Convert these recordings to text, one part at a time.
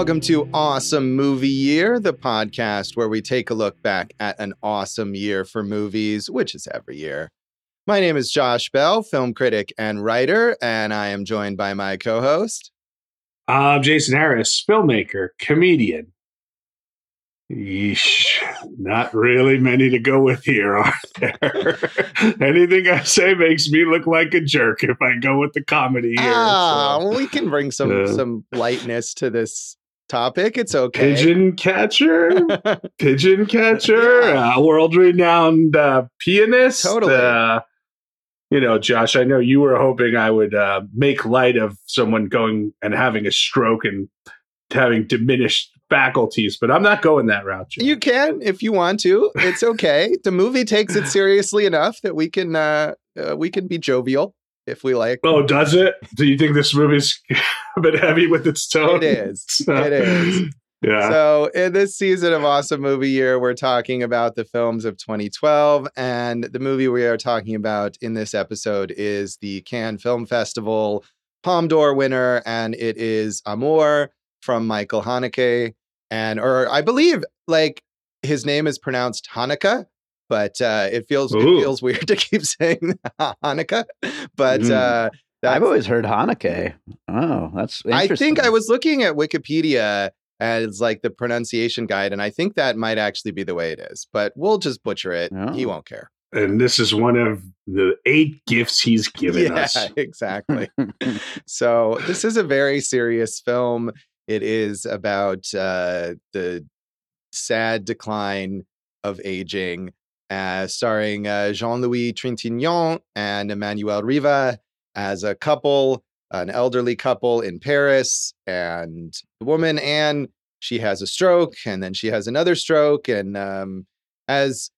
Welcome to Awesome Movie Year, the podcast where we take a look back at an awesome year for movies, which is every year. My name is Josh Bell, film critic and writer, and I am joined by my co host. I'm Jason Harris, filmmaker, comedian. Yeesh, not really many to go with here, are there? Anything I say makes me look like a jerk if I go with the comedy here. Ah, so. well, we can bring some Uh. some lightness to this topic. It's okay. Pigeon catcher, pigeon catcher, Yeah. uh, world renowned uh, pianist. Totally. Uh, you know, Josh, I know you were hoping I would uh, make light of someone going and having a stroke and having diminished faculties, but I'm not going that route. Josh. You can if you want to. It's okay. the movie takes it seriously enough that we can uh, uh we can be jovial if we like. Oh, does it? Do you think this movie's a bit heavy with its tone? It is. It is. Yeah. So, in this season of Awesome Movie Year, we're talking about the films of 2012. And the movie we are talking about in this episode is the Cannes Film Festival Palme d'Or winner, and it is Amour from Michael Haneke. And, or I believe, like, his name is pronounced Hanukkah. But uh, it feels it feels weird to keep saying Hanukkah. But Mm. uh, I've always heard Hanukkah. Oh, that's I think I was looking at Wikipedia as like the pronunciation guide, and I think that might actually be the way it is. But we'll just butcher it. He Oh. won't care. and this is one of the eight gifts he's given us. yeah, us. exactly. so this is a very serious film. It is about uh, the sad decline of aging, uh, starring uh, Jean-Louis Trintignant and Emmanuelle Riva as a couple, an elderly couple in Paris, and the woman Anne. She has a stroke, and then she has another stroke, and um, as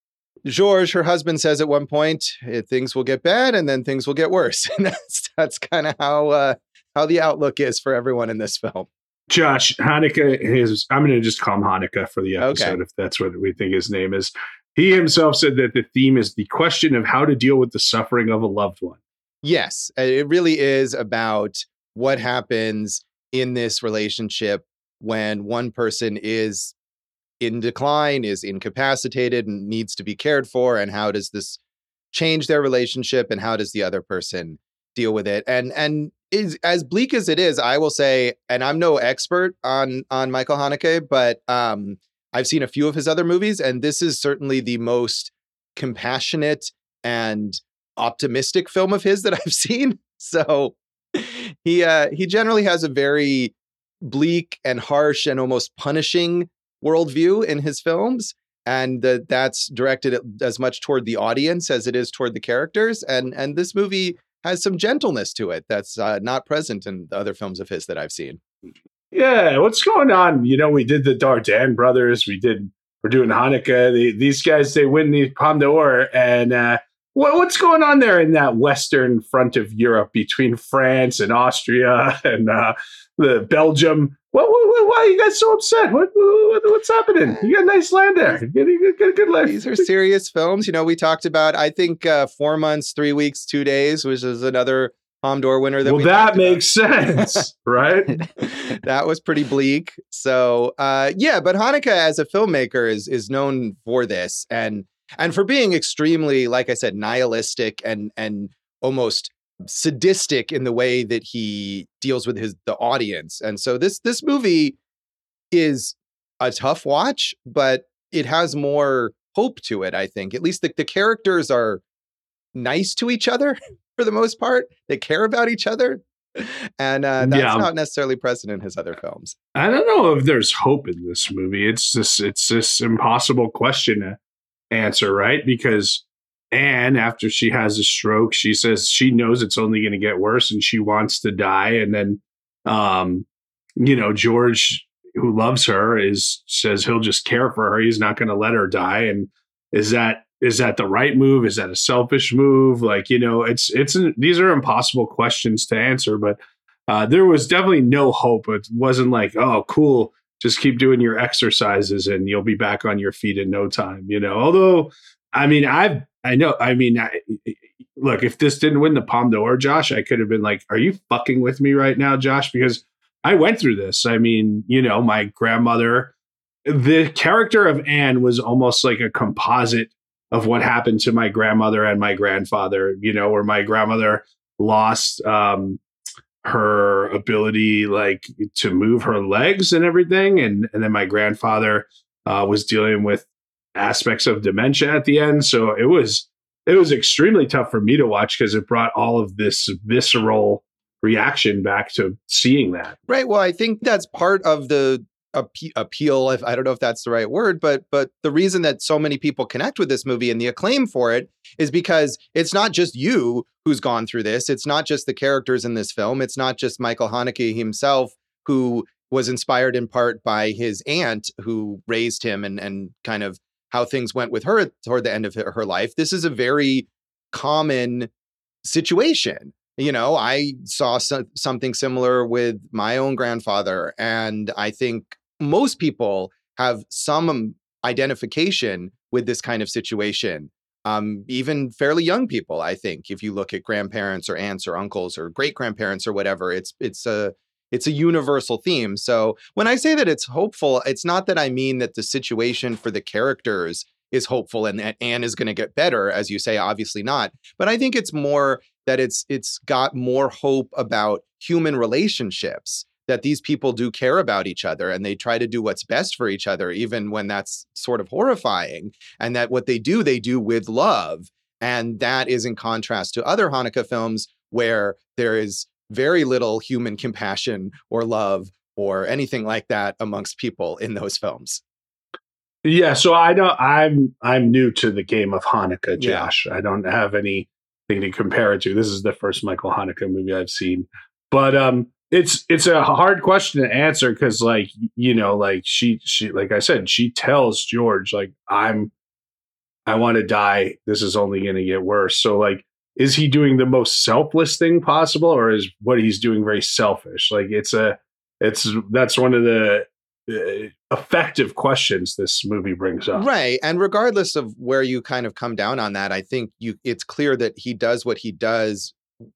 George, her husband, says at one point, eh, things will get bad, and then things will get worse, and that's that's kind of how uh, how the outlook is for everyone in this film. Josh, Hanukkah is, I'm going to just call him Hanukkah for the Okay. episode if that's what we think his name is. He himself said that the theme is the question of how to deal with the suffering of a loved one. Yes, it really is about what happens in this relationship when one person is in decline, is incapacitated, and needs to be cared for, and how does this change their relationship, and how does the other person deal with it? And and is as bleak as it is, I will say, and I'm no expert on on Michael Haneke, but um, I've seen a few of his other movies, and this is certainly the most compassionate and optimistic film of his that I've seen. So he uh he generally has a very bleak and harsh and almost punishing worldview in his films. And that that's directed as much toward the audience as it is toward the characters. And and this movie has some gentleness to it that's uh, not present in the other films of his that I've seen. Yeah, what's going on? You know, we did the Dardenne brothers. We did. We're doing Hanukkah. The, these guys they win the Palme d'Or, and uh, what, what's going on there in that western front of Europe between France and Austria and uh, the Belgium? What, what, what- why are you guys so upset? What, what what's happening? You got nice land there. You got, you got a good life. These are serious films. You know, we talked about I think uh, four months, three weeks, two days, which is another Winner that well, we that makes sense, right? that was pretty bleak. So uh, yeah, but Hanukkah as a filmmaker is is known for this and and for being extremely, like I said, nihilistic and and almost sadistic in the way that he deals with his the audience. And so this this movie is a tough watch, but it has more hope to it, I think. At least the, the characters are nice to each other for the most part. They care about each other. And uh, that's Yeah. not necessarily present in his other films. I don't know if there's hope in this movie. It's this it's this impossible question to answer, right? Because Anne, after she has a stroke, she says she knows it's only going to get worse and she wants to die. And then, um, you know, George, who loves her, is says he'll just care for her. He's not going to let her die. And is that is that the right move? Is that a selfish move? Like, you know, it's it's these are impossible questions to answer, but uh, there was definitely no hope. It wasn't like, oh, cool, just keep doing your exercises and you'll be back on your feet in no time. You know, although, I mean, I've, I know, I mean, I, look, if this didn't win the Palme d'Or, Josh, I could have been like, are you fucking with me right now, Josh? Because I went through this. I mean, you know, my grandmother, the character of Anne was almost like a composite of what happened to my grandmother and my grandfather, you know, where my grandmother lost um, her ability like to move her legs and everything. And and then my grandfather uh, was dealing with aspects of dementia at the end. So it was it was extremely tough for me to watch because it brought all of this visceral reaction back to seeing that. Right. Well i think that's part of the appeal if i don't know if that's the right word but but the reason that so many people connect with this movie and the acclaim for it is because it's not just you who's gone through this it's not just the characters in this film it's not just michael haneke himself who was inspired in part by his aunt who raised him and and kind of how things went with her toward the end of her life. This is a very common situation you know? I saw so, something similar with my own grandfather and i think most people have some identification with this kind of situation. Um, even fairly young people, I think, if you look at grandparents or aunts or uncles or great grandparents or whatever, it's it's a it's a universal theme. So when I say that it's hopeful, it's not that I mean that the situation for the characters is hopeful and that Anne is going to get better, as you say, obviously not. But I think it's more that it's it's got more hope about human relationships that these people do care about each other and they try to do what's best for each other, even when that's sort of horrifying. And that what they do, they do with love. And that is in contrast to other Hanukkah films where there is very little human compassion or love or anything like that amongst people in those films. Yeah, so I don't I'm I'm new to the game of Hanukkah, Josh. Yeah. I don't have anything to compare it to. This is the first Michael Hanukkah movie I've seen. But um it's it's a hard question to answer because like you know like she she like i said she tells george like i'm i want to die. This is only going to get worse. So like is he doing the most selfless thing possible or is what he's doing very selfish? Like it's a it's that's one of the uh, effective questions this movie brings up. Right and regardless of where you kind of come down on that i think you it's clear that he does what he does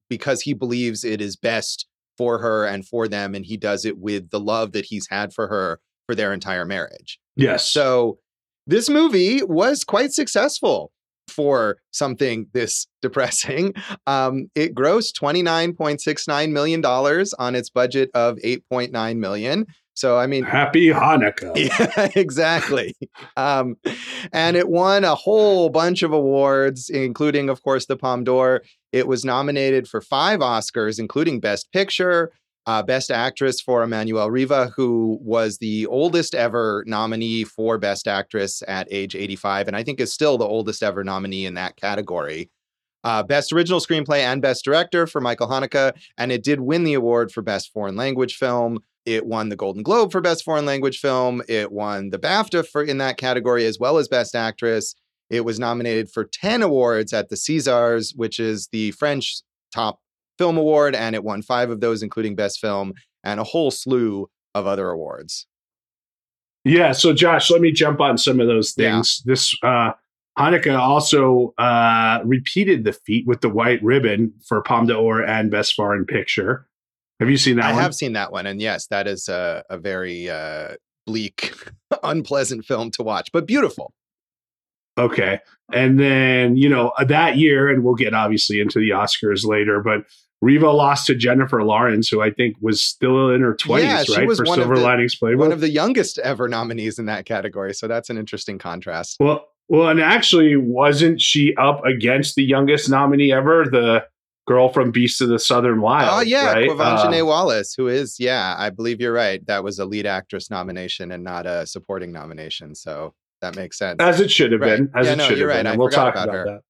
because he believes it is best for her and for them and he does it with the love that he's had for her for their entire marriage. Yes. So this movie was quite successful for something this depressing. Um, it grossed $29.69 million on its budget of 8.9 million. So, I mean, happy Hanukkah. Yeah, exactly. um, and it won a whole bunch of awards, including, of course, the Palme d'Or. It was nominated for five Oscars, including Best Picture, uh, Best Actress for Emmanuelle Riva, who was the oldest ever nominee for Best Actress at age 85, and I think is still the oldest ever nominee in that category. Uh, Best Original Screenplay and Best Director for Michael Haneke, and it did win the award for Best Foreign Language Film. It won the Golden Globe for Best Foreign Language Film. It won the BAFTA for in that category as well as Best Actress. It was nominated for 10 awards at the Césars, which is the French top film award, and it won five of those, including Best Film, and a whole slew of other awards. Yeah. So, Josh, let me jump on some of those things. Yeah. This uh, Haneke also uh, repeated the feat with the white ribbon for Palme d'Or and Best Foreign Picture. Have you seen that one? I one? have seen that one. And yes, that is a, a very uh, bleak, unpleasant film to watch, but beautiful. Okay. And then, you know, uh, that year, and we'll get obviously into the Oscars later, but Riva lost to Jennifer Lawrence, who I think was still in her 20s, yeah, right? For Silver the, Linings Playbook. One of the youngest ever nominees in that category. So that's an interesting contrast. Well, well, and actually, wasn't she up against the youngest nominee ever? The girl from Beast of the Southern Wild. Oh yeah, right? Quvenzhané uh, Wallis, who is yeah, I believe you're right. That was a lead actress nomination and not a supporting nomination. So that makes sense. As it should have right. been. As yeah, it no, should have right. been. And I we'll talk about, about that.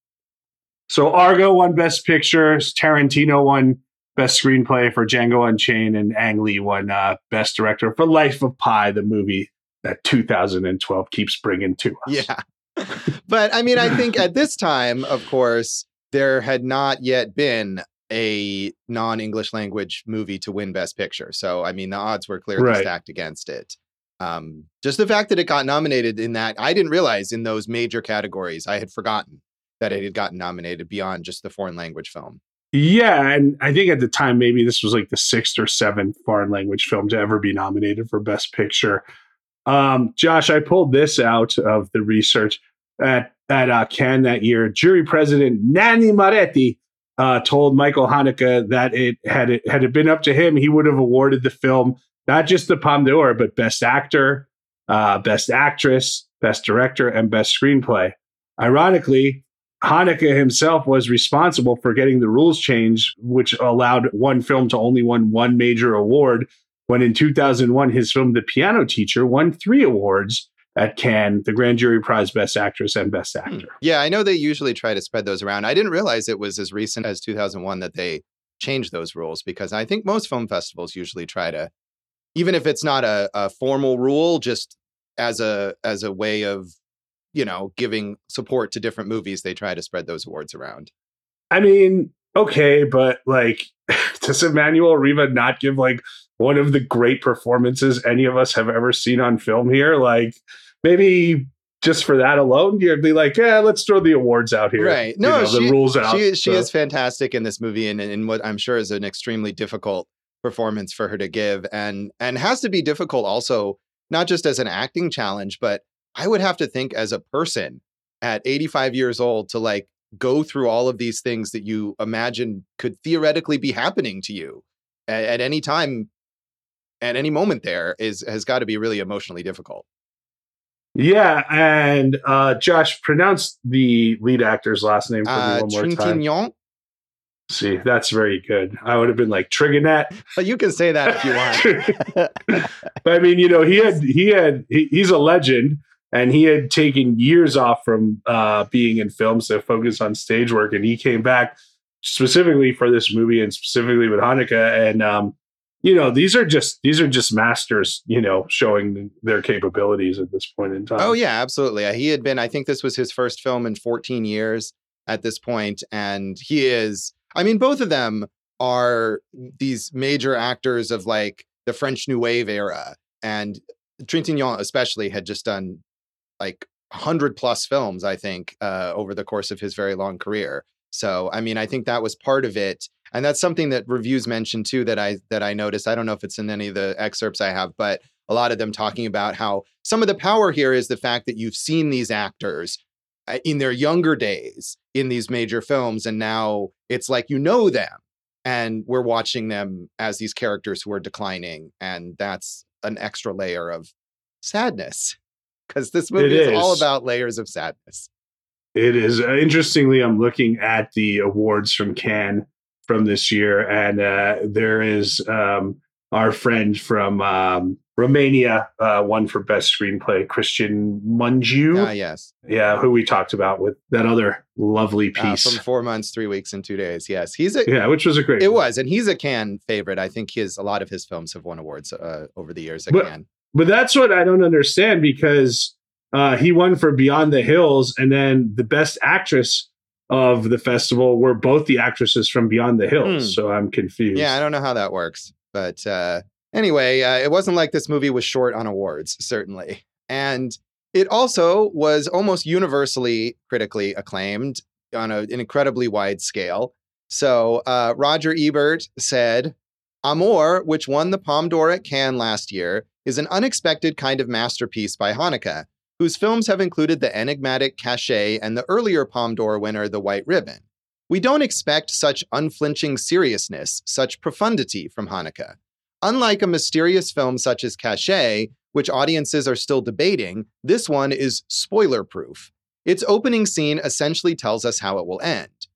So Argo won Best Picture, Tarantino won Best Screenplay for Django Unchained, and Ang Lee won uh, Best Director for Life of Pi, the movie that 2012 keeps bringing to us. Yeah. but I mean, I think at this time, of course, there had not yet been a non-English language movie to win Best Picture. So I mean, the odds were clearly right. stacked against it. Um, just the fact that it got nominated in that, I didn't realize in those major categories. I had forgotten that it had gotten nominated beyond just the foreign language film. Yeah, and I think at the time maybe this was like the sixth or seventh foreign language film to ever be nominated for Best Picture. Um, Josh, I pulled this out of the research at at uh, Cannes that year. Jury president Nanni Moretti uh, told Michael Haneke that it had it had it been up to him, he would have awarded the film not just the Palme d'Or, but Best Actor, uh, Best Actress, Best Director, and Best Screenplay. Ironically, Haneke himself was responsible for getting the rules changed, which allowed one film to only win one major award. When in 2001, his film The Piano Teacher won three awards at Cannes, the Grand Jury Prize Best Actress and Best Hmm. Actor. Yeah, I know they usually try to spread those around. I didn't realize it was as recent as 2001 that they changed those rules because I think most film festivals usually try to, even if it's not a, a formal rule, just as a as a way of, you know, giving support to different movies, they try to spread those awards around. I mean, okay, but like, does Emmanuelle Riva not give like one of the great performances any of us have ever seen on film here? Like, maybe just for that alone, you'd be like, yeah, let's throw the awards out here. Right. You No, know, she, the rules out. She, she so. is fantastic in this movie and in what I'm sure is an extremely difficult performance for her to give and and has to be difficult also not just as an acting challenge but I would have to think as a person at 85 years old to like go through all of these things that you imagine could theoretically be happening to you at, at any time at any moment there is has got to be really emotionally difficult. Yeah, and uh, Josh, pronounce the lead actor's last name for Uh, me one more time. See, that's very good. I would have been like Trigonet. but you can say that if you want. but I mean, you know, he had he had he, he's a legend, and he had taken years off from uh, being in films to focus on stage work, and he came back specifically for this movie and specifically with Hanukkah. And um, you know, these are just these are just masters, you know, showing their capabilities at this point in time. Oh yeah, absolutely. He had been. I think this was his first film in 14 years at this point, and he is. I mean, both of them are these major actors of like the French New Wave era, and Trintignant especially had just done like 100 plus films, I think, uh, over the course of his very long career. So, I mean, I think that was part of it, and that's something that reviews mentioned too. That I that I noticed. I don't know if it's in any of the excerpts I have, but a lot of them talking about how some of the power here is the fact that you've seen these actors in their younger days in these major films, and now it's like you know them, and we're watching them as these characters who are declining, and that's an extra layer of sadness because this movie is all about layers of sadness. It is. Uh, interestingly, I'm looking at the awards from Cannes from this year, and uh, there is um, our friend from um, Romania, uh, won for best screenplay, Christian Mungiu. Ah, yes. yeah, who we talked about with that other lovely Uh, piece. from four months, three weeks, and two days. Yes, he's a. yeah, which was a great. It was, and he's a Cannes favorite. I think his a lot of his films have won awards uh, over the years at But- Cannes. But that's what I don't understand because uh, he won for Beyond the Hills, and then the best actress of the festival were both the actresses from Beyond the Hills. Hmm. So I'm confused. Yeah, I don't know how that works, but uh, anyway, uh, it wasn't like this movie was short on awards, certainly, and it also was almost universally critically acclaimed on a, an incredibly wide scale. So uh, Roger Ebert said, "Amour, which won the Palme d'Or at Cannes last year, is an unexpected kind of masterpiece by Hanukkah." Whose films have included the enigmatic Caché and the earlier Palme d'Or winner, The White Ribbon. We don't expect such unflinching seriousness, such profundity from Hanukkah. Unlike a mysterious film such as Caché, which audiences are still debating, this one is spoiler proof. Its opening scene essentially tells us how it will end.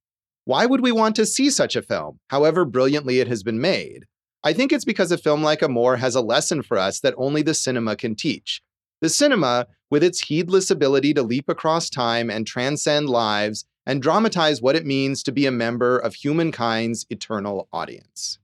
Why would we want to see such a film, however brilliantly it has been made? I think it's because a film like Amour has a lesson for us that only the cinema can teach. The cinema, with its heedless ability to leap across time and transcend lives, and dramatize what it means to be a member of humankind's eternal audience.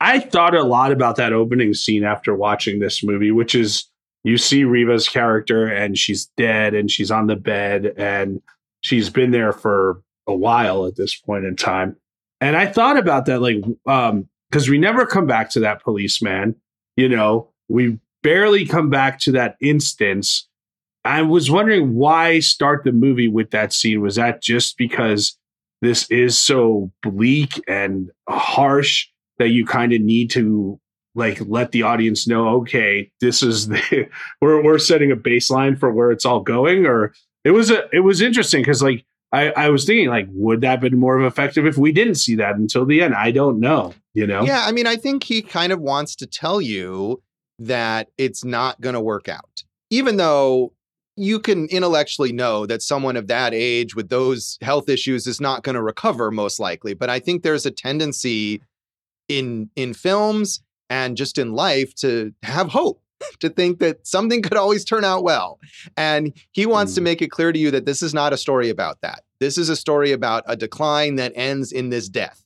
I thought a lot about that opening scene after watching this movie, which is you see Riva's character and she's dead and she's on the bed and she's been there for a while at this point in time. And I thought about that, like, um, because we never come back to that policeman, you know, we barely come back to that instance. I was wondering why start the movie with that scene. Was that just because this is so bleak and harsh that you kind of need to like let the audience know okay this is the we're we're setting a baseline for where it's all going or it was a it was interesting because like I, I was thinking like would that have been more effective if we didn't see that until the end? I don't know you know? Yeah i mean i think he kind of wants to tell you that it's not going to work out even though you can intellectually know that someone of that age with those health issues is not going to recover most likely but i think there's a tendency in in films and just in life to have hope to think that something could always turn out well. And he wants mm. to make it clear to you that this is not a story about that. This is a story about a decline that ends in this death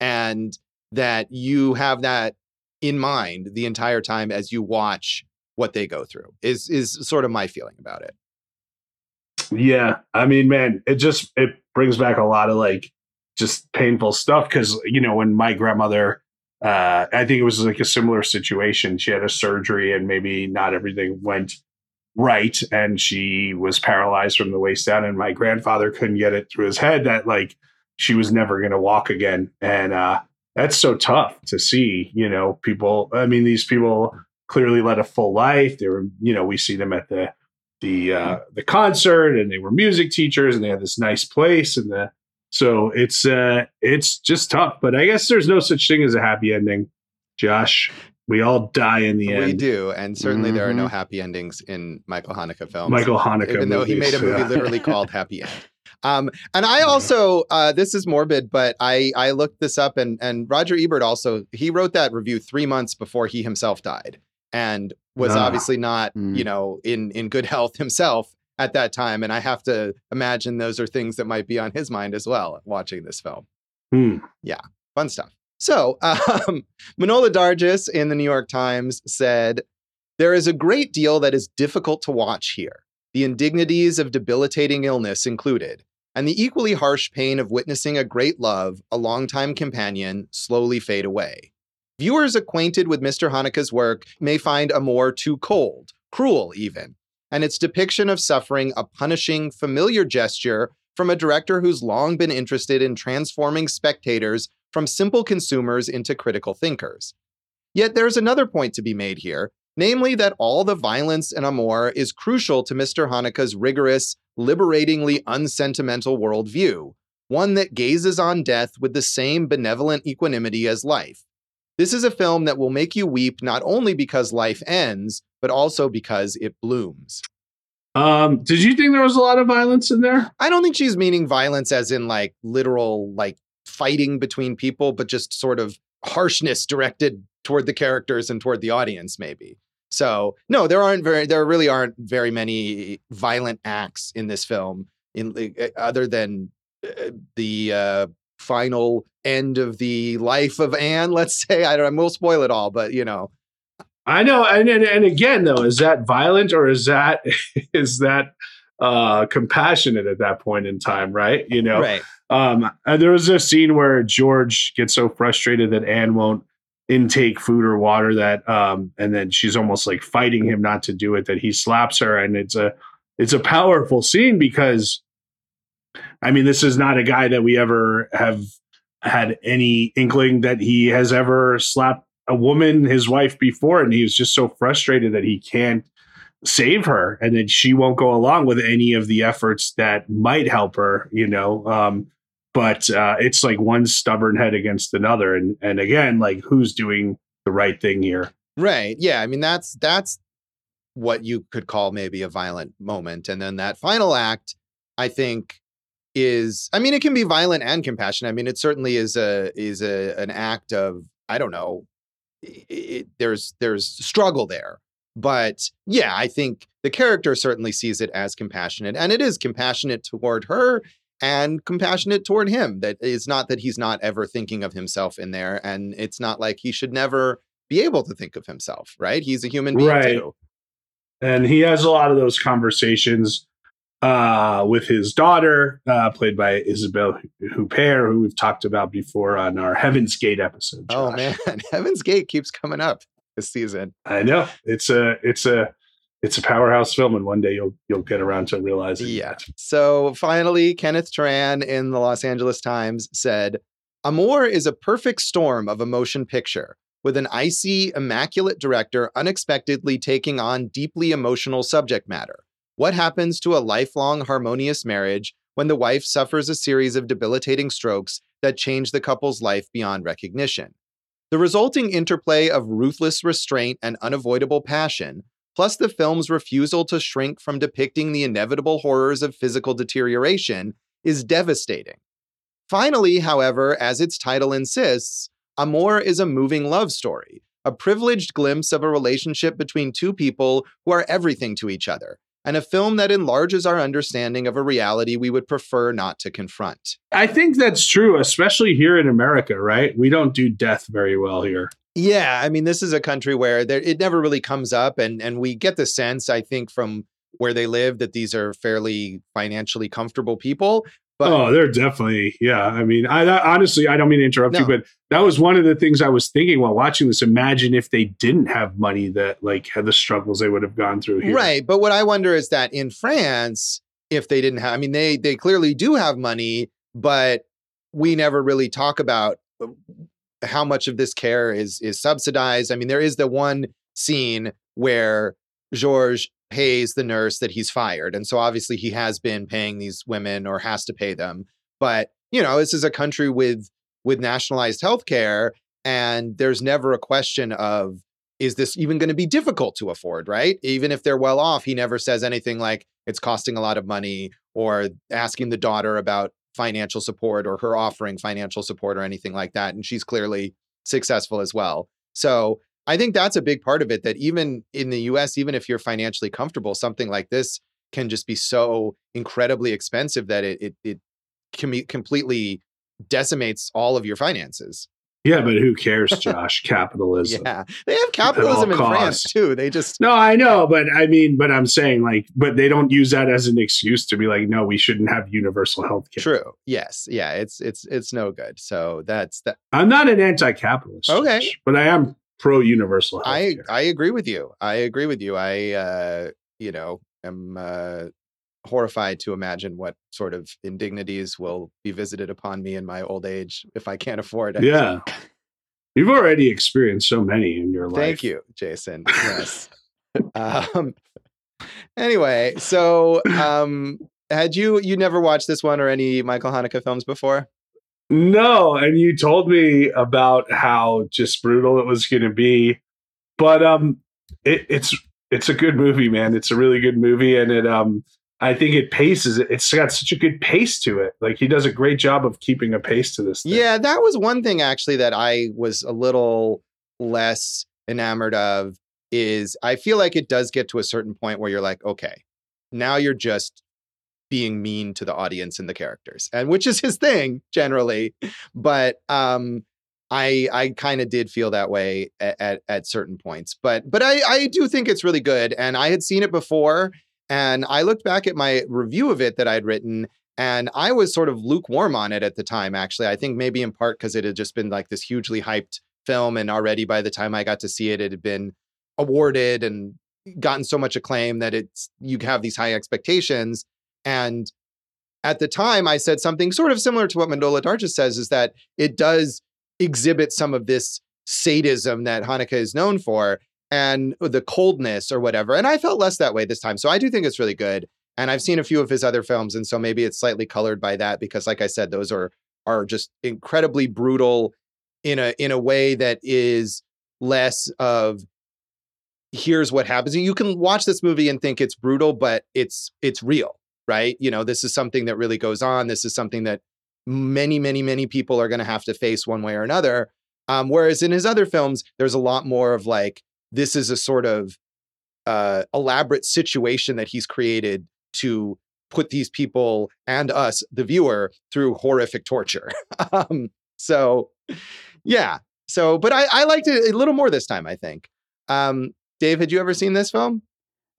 and that you have that in mind the entire time as you watch what they go through is is sort of my feeling about it. Yeah i mean man it just it brings back a lot of like just painful stuff because you know when my grandmother uh, I think it was like a similar situation. She had a surgery and maybe not everything went right. And she was paralyzed from the waist down. And my grandfather couldn't get it through his head that like she was never going to walk again. And uh, that's so tough to see, you know, people. I mean, these people clearly led a full life. They were, you know, we see them at the, the, uh, the concert and they were music teachers and they had this nice place and the, so it's uh it's just tough, but I guess there's no such thing as a happy ending. Josh, we all die in the end. We do, and certainly mm-hmm. there are no mm-hmm. happy endings in Michael Haneke films. Michael Haneke, even though he made a movie yeah. literally called Happy End. Um, and I also, uh, this is morbid, but I I looked this up, and and Roger Ebert also he wrote that review three months before he himself died, and was ah. obviously not mm. you know in in good health himself at that time. And I have to imagine those are things that might be on his mind as well watching this film. Hmm. Yeah, fun stuff. So, um, Manohla Dargis in the New York Times said, There is a great deal that is difficult to watch here, the indignities of debilitating illness included, and the equally harsh pain of witnessing a great love, a longtime companion, slowly fade away. Viewers acquainted with Mr. Haneke's work may find Amour too cold, cruel even, and its depiction of suffering a punishing, familiar gesture from a director who's long been interested in transforming spectators from simple consumers into critical thinkers. Yet there's another point to be made here, namely that all the violence and Amour is crucial to Mr. Haneke's rigorous, liberatingly unsentimental worldview, one that gazes on death with the same benevolent equanimity as life. This is a film that will make you weep not only because life ends, but also because it blooms. Um, did you think there was a lot of violence in there? I don't think she's meaning violence as in like literal like fighting between people, but just sort of harshness directed toward the characters and toward the audience, maybe. So no, there aren't very there really aren't very many violent acts in this film, in uh, other than uh, the uh, final end of the life of Anne. Let's say I don't. We'll spoil it all, but you know. I know, and, and and again though, is that violent or is that is that uh compassionate at that point in time? Right, you know. Right. Um, and there was a scene where George gets so frustrated that Anne won't intake food or water that um and then she's almost like fighting him not to do it that he slaps her and it's a it's a powerful scene because I mean, this is not a guy that we ever have had any inkling that he has ever slapped a woman, his wife, before. And he was just so frustrated that he can't save her and then she won't go along with any of the efforts that might help her, you know. Um, but uh, it's like one stubborn head against another. And and again, like who's doing the right thing here? Right. Yeah. I mean, that's that's what you could call maybe a violent moment. And then that final act, I think, is I mean it can be violent and compassionate. I mean it certainly is a is a an act of I don't know it, there's there's struggle there. But yeah, I think the character certainly sees it as compassionate and it is compassionate toward her and compassionate toward him. That it's not that he's not ever thinking of himself in there and it's not like he should never be able to think of himself, right? He's a human being right. too. And he has a lot of those conversations uh, with his daughter, uh, played by Isabelle Huppert, who we've talked about before on our Heaven's Gate episode. Oh, Josh. Oh man, Heaven's Gate keeps coming up this season. I know it's a it's a it's a powerhouse film, and one day you'll you'll get around to realizing. Yeah. that. So finally, Kenneth Turan in the Los Angeles Times said, Amour is a perfect storm of a motion picture, with an icy, immaculate director unexpectedly taking on deeply emotional subject matter. What happens to a lifelong harmonious marriage when the wife suffers a series of debilitating strokes that change the couple's life beyond recognition? The resulting interplay of ruthless restraint and unavoidable passion, plus the film's refusal to shrink from depicting the inevitable horrors of physical deterioration, is devastating. Finally, however, as its title insists, Amour is a moving love story, a privileged glimpse of a relationship between two people who are everything to each other, and a film that enlarges our understanding of a reality we would prefer not to confront. I think that's true, especially here in America. Right? We don't do death very well here. Yeah, I mean, this is a country where there, it never really comes up, and and we get the sense, I think, from where they live, that these are fairly financially comfortable people. But oh, they're definitely yeah. I mean, I, I honestly, I don't mean to interrupt you, but that was one of the things I was thinking while watching this. Imagine if they didn't have money that like had the struggles they would have gone through here. right, but what I wonder is that in France, if they didn't have, I mean, they they clearly do have money, but we never really talk about uh, how much of this care is is subsidized. I mean, there is the one scene where Georges pays the nurse that he's fired. And so obviously he has been paying these women or has to pay them. But, you know, this is a country with with nationalized health care and there's never a question of is this even going to be difficult to afford, right? Even if they're well off, he never says anything like it's costing a lot of money or asking the daughter about financial support or her offering financial support or anything like that. And she's clearly successful as well. So I think that's a big part of it that even in the US, even if you're financially comfortable, something like this can just be so incredibly expensive that it it, it com- completely decimates all of your finances. Yeah, but who cares, Josh? Capitalism. Yeah. They have capitalism in France too. They just No, I know, but I mean, but I'm saying like, but they don't use that as an excuse to be like, no, we shouldn't have universal health care. true. Yes. Yeah, it's it's it's no good. So that's that I'm not an anti-capitalist, Okay. Josh, but I am pro universal I care. I agree with you. I agree with you. I uh you know am uh horrified to imagine what sort of indignities will be visited upon me in my old age if I can't afford it. yeah, you've already experienced so many in your life. Thank you, Jason. Yes. um anyway, so um had you you never watched this one or any Michael Haneke films before? No, and you told me about how just brutal it was going to be, but um, it, it's it's a good movie, man. It's a really good movie, and it um, I think it paces it. It's got such a good pace to it. Like he does a great job of keeping a pace to this. Thing. Yeah, that was one thing actually that I was a little less enamored of is I feel like it does get to a certain point where you're like, okay, now you're just being mean to the audience and the characters. And which is his thing generally, but um I I kind of did feel that way at, at at certain points. But but I I do think it's really good and I had seen it before and I looked back at my review of it that I'd written and I was sort of lukewarm on it at the time, actually. I think maybe in part because it had just been like this hugely hyped film. And already by the time I got to see it, it had been awarded and gotten so much acclaim that it's you have these high expectations. And at the time, I said something sort of similar to what Manohla Dargis says is that it does exhibit some of this sadism that Hanukkah is known for and the coldness or whatever. And I felt less that way this time. So I do think it's really good and I've seen a few of his other films, and so maybe it's slightly colored by that because, like I said, those are are just incredibly brutal in a in a way that is less of here's what happens. You can watch this movie and think it's brutal, but it's it's real, right? You know, this is something that really goes on. This is something that many, many, many people are going to have to face one way or another. Um, whereas in his other films, there's a lot more of like this is a sort of uh, elaborate situation that he's created to put these people and us, the viewer, through horrific torture. um, so, yeah. So, but I, I liked it a little more this time. I think. Um, Dave, had you ever seen this film?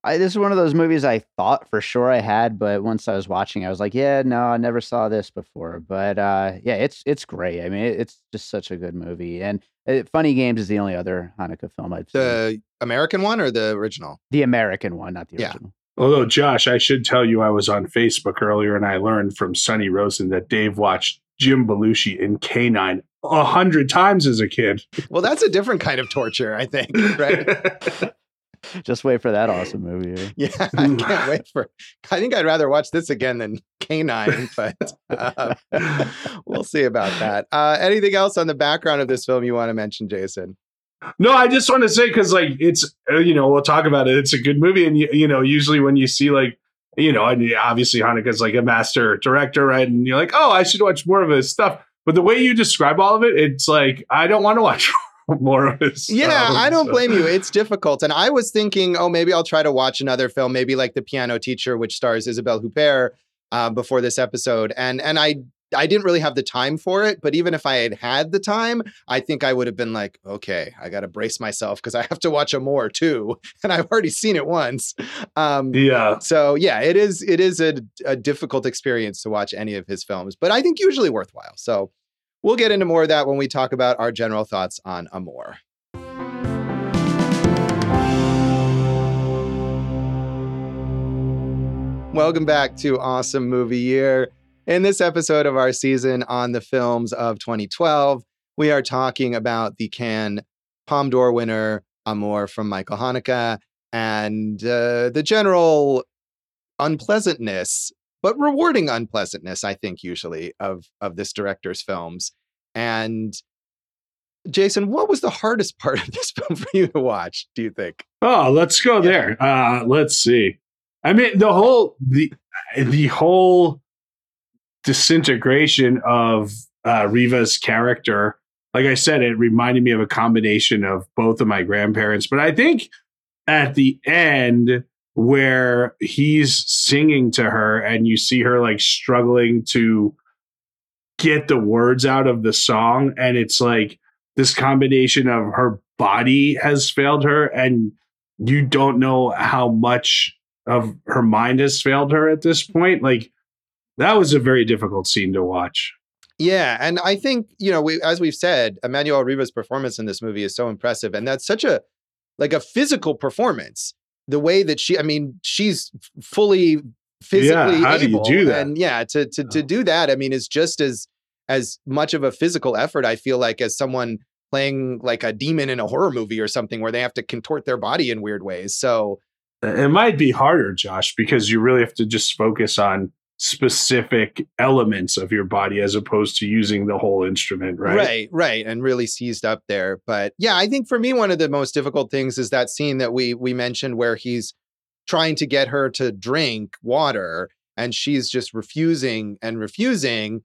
I, this is one of those movies I thought for sure I had, but once I was watching, I was like, yeah, no, I never saw this before. But uh, yeah, it's it's great. I mean, it, it's just such a good movie. And uh, Funny Games is the only other Hanukkah film I've seen. The American one or the original? The American one, not the Yeah. original. Although, Josh, I should tell you, I was on Facebook earlier and I learned from Sonny Rosen that Dave watched Jim Belushi in K-9 a hundred times as a kid. Well, that's a different kind of torture, I think, right? Just wait for that awesome movie. eh? Yeah, I can't wait for. I think I'd rather watch this again than K-9, but uh, we'll see about that. Uh, anything else on the background of this film you want to mention, Jason? No, I just want to say because like it's uh, you know we'll talk about it. It's a good movie, and you, you know usually when you see like you know and obviously Hanukkah's like a master director, right? And you're like, oh, I should watch more of his stuff. But the way you describe all of it, it's like I don't want to watch more of his. Yeah, I don't so. blame you. It's difficult. And I was thinking, oh, maybe I'll try to watch another film, maybe like The Piano Teacher, which stars Isabelle Huppert, uh, before this episode. And and I I didn't really have the time for it, but even if I had had the time, I think I would have been like, okay, I got to brace myself because I have to watch Amour too, and I've already seen it once. Um, Yeah, so yeah, it is it is a, a difficult experience to watch any of his films, but I think usually worthwhile. So we'll get into more of that when we talk about our general thoughts on Amour. Welcome back to Awesome Movie Year. In this episode of our season on the films of 2012, we are talking about the Cannes Palme d'Or winner Amour from Michael Haneke and uh, the general unpleasantness, but rewarding unpleasantness, I think, usually of of this director's films. And Jason, what was the hardest part of this film for you to watch? Do you think? Oh, let's go there. Uh, let's see. I mean, the whole the the whole disintegration of uh, Riva's character. Like I said, it reminded me of a combination of both of my grandparents. But I think at the end, where he's singing to her, and you see her like struggling to get the words out of the song, and it's like this combination of her body has failed her, and you don't know how much of her mind has failed her at this point. Like that was a very difficult scene to watch. Yeah, and I think you know, we, as we've said, Emmanuelle Riva's performance in this movie is so impressive, and that's such a like a physical performance. The way that she, I mean, she's fully physically how do you able, do that? and yeah, to to to Oh. do that, I mean, is just as as much of a physical effort. I feel like as someone playing like a demon in a horror movie or something, where they have to contort their body in weird ways. So It might be harder, Josh, because you really have to just focus on specific elements of your body as opposed to using the whole instrument, right? Right, right, and really seized up there. But yeah, I think for me one of the most difficult things is that scene that we we mentioned where he's trying to get her to drink water and she's just refusing and refusing.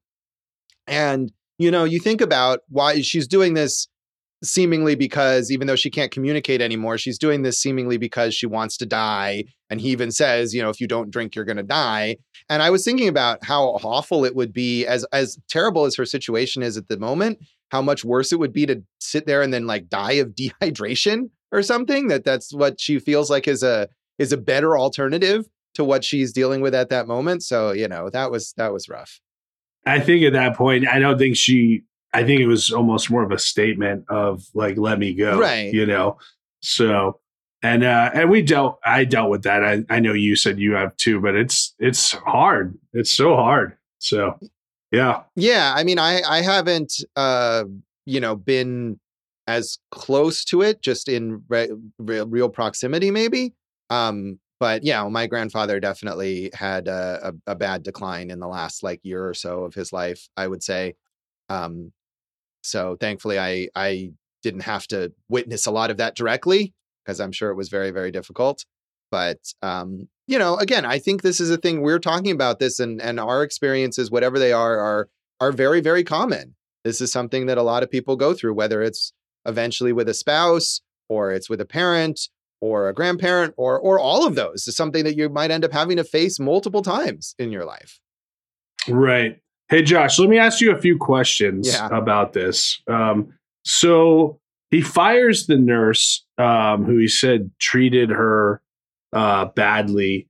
And you know, you think about why she's doing this seemingly because even though she can't communicate anymore, she's doing this seemingly because she wants to die. And he even says, you know, if you don't drink, you're going to die. And I was thinking about how awful it would be, as as terrible as her situation is at the moment, how much worse it would be to sit there and then like die of dehydration or something. That that's what she feels like is a is a better alternative to what she's dealing with at that moment. So you know that was that was rough. I think at that point, I don't think she. I think it was almost more of a statement of like, "Let me go," Right. You know. So, and uh and we dealt. I dealt with that. I I know you said you have too, but it's it's hard. It's so hard. So, yeah. Yeah, I mean, I I haven't uh you know been as close to it, just in re- real, real proximity, maybe. Um, but yeah, my grandfather definitely had a, a, a bad decline in the last like year or so of his life. I would say. Um, so thankfully, I I didn't have to witness a lot of that directly because I'm sure it was very very difficult. But um, you know, again, I think this is a thing we're talking about this, and and our experiences, whatever they are, are are very very common. This is something that a lot of people go through, whether it's eventually with a spouse or it's with a parent or a grandparent or or all of those is something that you might end up having to face multiple times in your life. Right. Hey, Josh, let me ask you a few questions Yeah. about this. Um, so he fires the nurse um, who he said treated her uh, badly.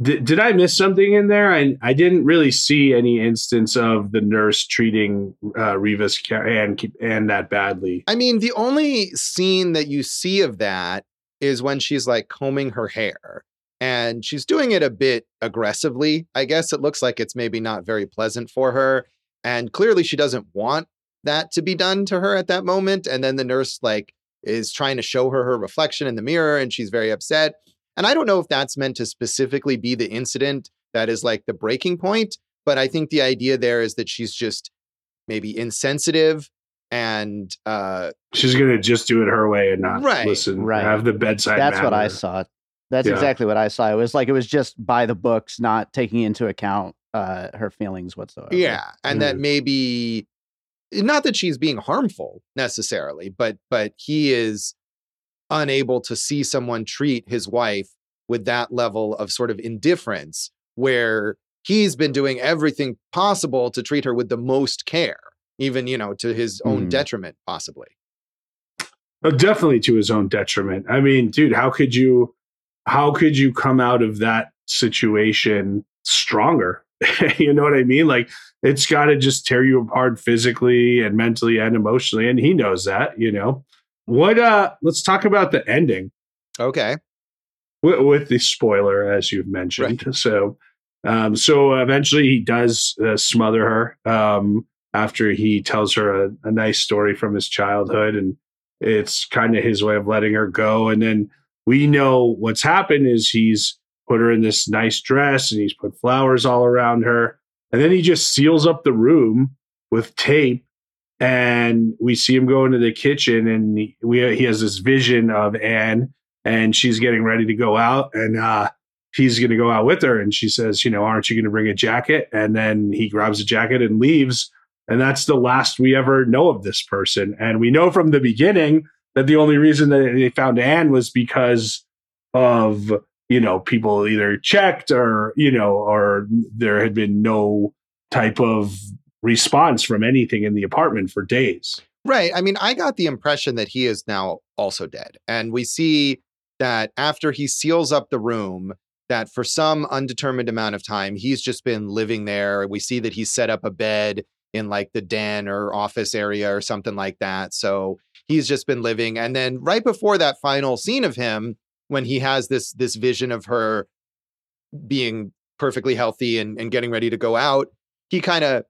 Did, did I miss something in there? I I didn't really see any instance of the nurse treating uh, Rivas and and that badly. I mean, the only scene that you see of that is when she's like combing her hair, and she's doing it a bit aggressively. I guess it looks like it's maybe not very pleasant for her, and clearly she doesn't want that to be done to her at that moment. And then the nurse like is trying to show her her reflection in the mirror, and she's very upset. And I don't know if that's meant to specifically be the incident that is like the breaking point, but I think the idea there is that she's just maybe insensitive and uh she's gonna just do it her way and not Right, listen right. have the bedside That's what I saw. That's Yeah. exactly what I saw. It was like it was just by the books, not taking into account uh, her feelings whatsoever. yeah and Mm. that maybe not that she's being harmful necessarily but but he is unable to see someone treat his wife with that level of sort of indifference where he's been doing everything possible to treat her with the most care even you know to his own Mhm. detriment possibly Uh, definitely to his own detriment. I mean, dude, how could you how could you come out of that situation stronger? you know what I mean? Like it's got to just tear you apart physically and mentally and emotionally and he knows that, you know. What uh let's talk about the ending okay with, with the spoiler as you've mentioned. So um so eventually he does uh, smother her um after he tells her a, a nice story from his childhood and it's kind of his way of letting her go and then we know what's happened is he's put her in this nice dress and he's put flowers all around her. And then he just seals up the room with tape and we see him go into the kitchen and he, we, he has this vision of anne and she's getting ready to go out and uh he's going to go out with her and she says you know aren't you going to bring a jacket? And then he grabs a jacket and leaves. And that's the last we ever know of this person. And we know from the beginning that the only reason that they found Anne was because of, you know, people either checked or, you know, or there had been no type of response from anything in the apartment for days. Right. I mean, I got the impression that he is now also dead. And we see that after he seals up the room, that for some undetermined amount of time, he's just been living there. We see that he's set up a bed in like the den or office area or something like that. So he's just been living. And then right before that final scene of him, when he has this this vision of her being perfectly healthy and, and getting ready to go out, he kind of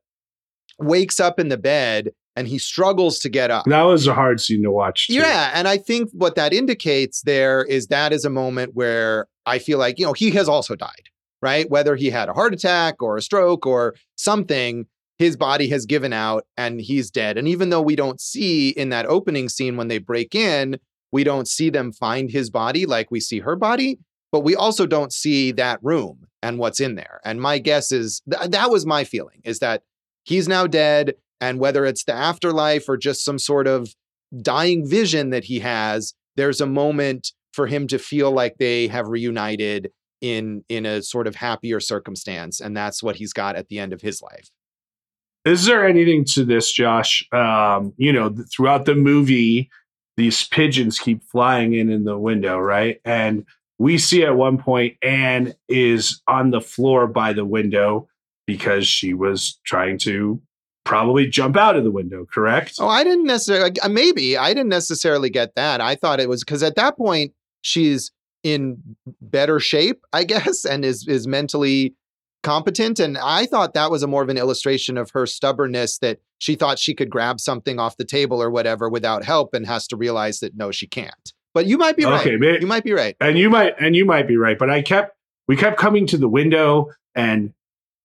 wakes up in the bed and he struggles to get up. That was a hard scene to watch. too. Yeah. And I think what that indicates there is that is a moment where I feel like, you know, he has also died, right? Whether he had a heart attack or a stroke or something, his body has given out and he's dead. And even though we don't see in that opening scene when they break in, we don't see them find his body like we see her body, but we also don't see that room and what's in there. And my guess is th- that was my feeling is that he's now dead. And whether it's the afterlife or just some sort of dying vision that he has, there's a moment for him to feel like they have reunited in in a sort of happier circumstance. And that's what he's got at the end of his life. Is there anything to this, Josh? Um, you know, th- throughout the movie, these pigeons keep flying in in the window, right? And we see at one point Anne is on the floor by the window because she was trying to probably jump out of the window, correct? Oh, I didn't necessarily, uh, maybe I didn't necessarily get that. I thought it was because at that point she's in better shape, I guess, and is is mentally competent. And I thought that was a more of an illustration of her stubbornness that she thought she could grab something off the table or whatever without help and has to realize that no, she can't. But you might be right. Okay, You might be right. and you might and you might be right but i kept we kept coming to the window and